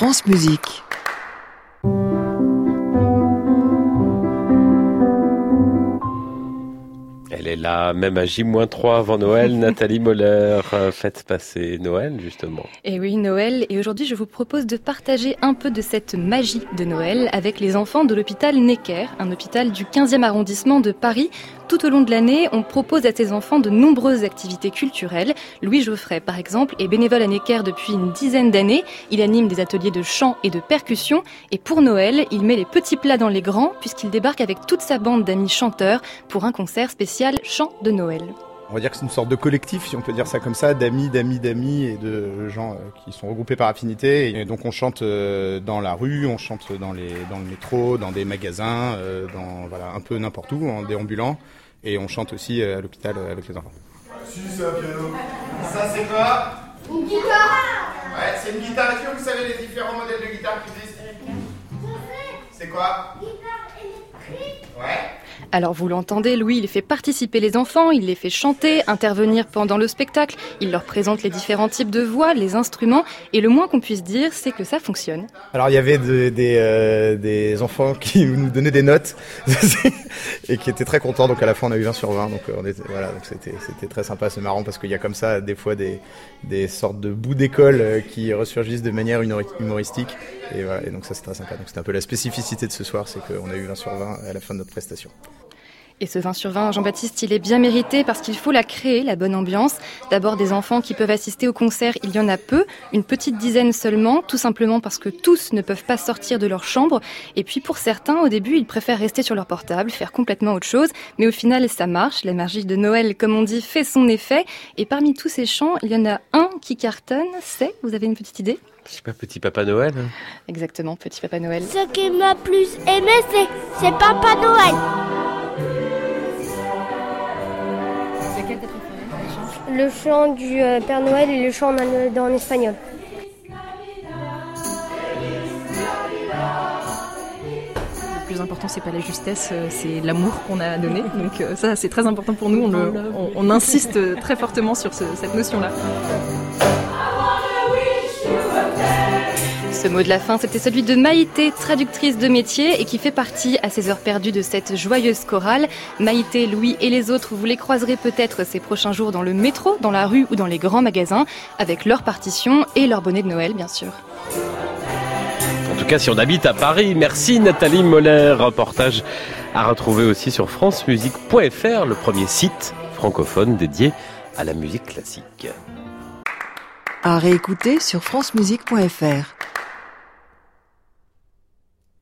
France Musique. Elle est là, même à J-3 avant Noël. Nathalie Moller, euh, faites passer Noël, justement. Et oui, Noël. Et aujourd'hui, je vous propose de partager un peu de cette magie de Noël avec les enfants de l'hôpital Necker, un hôpital du 15e arrondissement de Paris. Tout au long de l'année, on propose à ces enfants de nombreuses activités culturelles. Louis Geoffrey, par exemple, est bénévole à Necker depuis une dizaine d'années. Il anime des ateliers de chant et de percussion. Et pour Noël, il met les petits plats dans les grands puisqu'il débarque avec toute sa bande d'amis chanteurs pour un concert spécial chant de Noël. On va dire que c'est une sorte de collectif, si on peut dire ça comme ça, d'amis, d'amis, d'amis et de gens euh, qui sont regroupés par affinité. Et donc on chante euh, dans la rue, on chante dans, les, dans le métro, dans des magasins, euh, dans voilà un peu n'importe où, en déambulant. Et on chante aussi à l'hôpital avec les enfants. Si, c'est un piano. Ça, c'est quoi Une guitare Ouais, c'est une guitare. Est-ce que vous savez les différents modèles de guitare qui existent? C'est quoi? Guitare électrique Ouais. Alors vous l'entendez, Louis, il fait participer les enfants, il les fait chanter, intervenir pendant le spectacle, il leur présente les différents types de voix, les instruments, et le moins qu'on puisse dire, c'est que ça fonctionne. Alors il y avait euh, des enfants qui nous donnaient des notes et qui étaient très contents. Donc à la fin on a eu 20 sur 20. Donc voilà, c'était très sympa, c'est marrant parce qu'il y a comme ça des fois des sortes de bouts d'école euh, qui ressurgissent de manière humori- humoristique. Et et donc ça c'est très sympa. Donc c'était un peu la spécificité de ce soir, c'est qu'on a eu 20 sur 20 à la fin de notre prestation. Et ce 20 sur 20, Jean-Baptiste, il est bien mérité parce qu'il faut la créer, la bonne ambiance. D'abord, des enfants qui peuvent assister au concert, il y en a peu, une petite dizaine seulement, tout simplement parce que tous ne peuvent pas sortir de leur chambre. Et puis pour certains, au début, ils préfèrent rester sur leur portable, faire complètement autre chose. Mais au final, ça marche. La magie de Noël, comme on dit, fait son effet. Et parmi tous ces chants, il y en a un qui cartonne, c'est, vous avez une petite idée? Je sais pas, petit Papa Noël. hein? Exactement, Petit Papa Noël. Ce qui m'a plus aimé, c'est, c'est Papa Noël. Le chant du euh, Père Noël et le chant en, en espagnol. Le plus important, c'est pas la justesse, euh, c'est l'amour qu'on a donné. Donc euh, ça, c'est très important pour nous. On, insiste euh, très fortement sur ce- cette notion-là. Ce mot de la fin, c'était celui de Maïté, traductrice de métier et qui fait partie à ces heures perdues de cette joyeuse chorale. Maïté, Louis et les autres, vous les croiserez peut-être ces prochains jours dans le métro, dans la rue ou dans les grands magasins, avec leur partition et leur bonnet de Noël, bien sûr. En tout cas, si on habite à Paris, merci Nathalie Moller. Reportage à retrouver aussi sur francemusique.fr, le premier site francophone dédié à la musique classique. À réécouter sur francemusique.fr.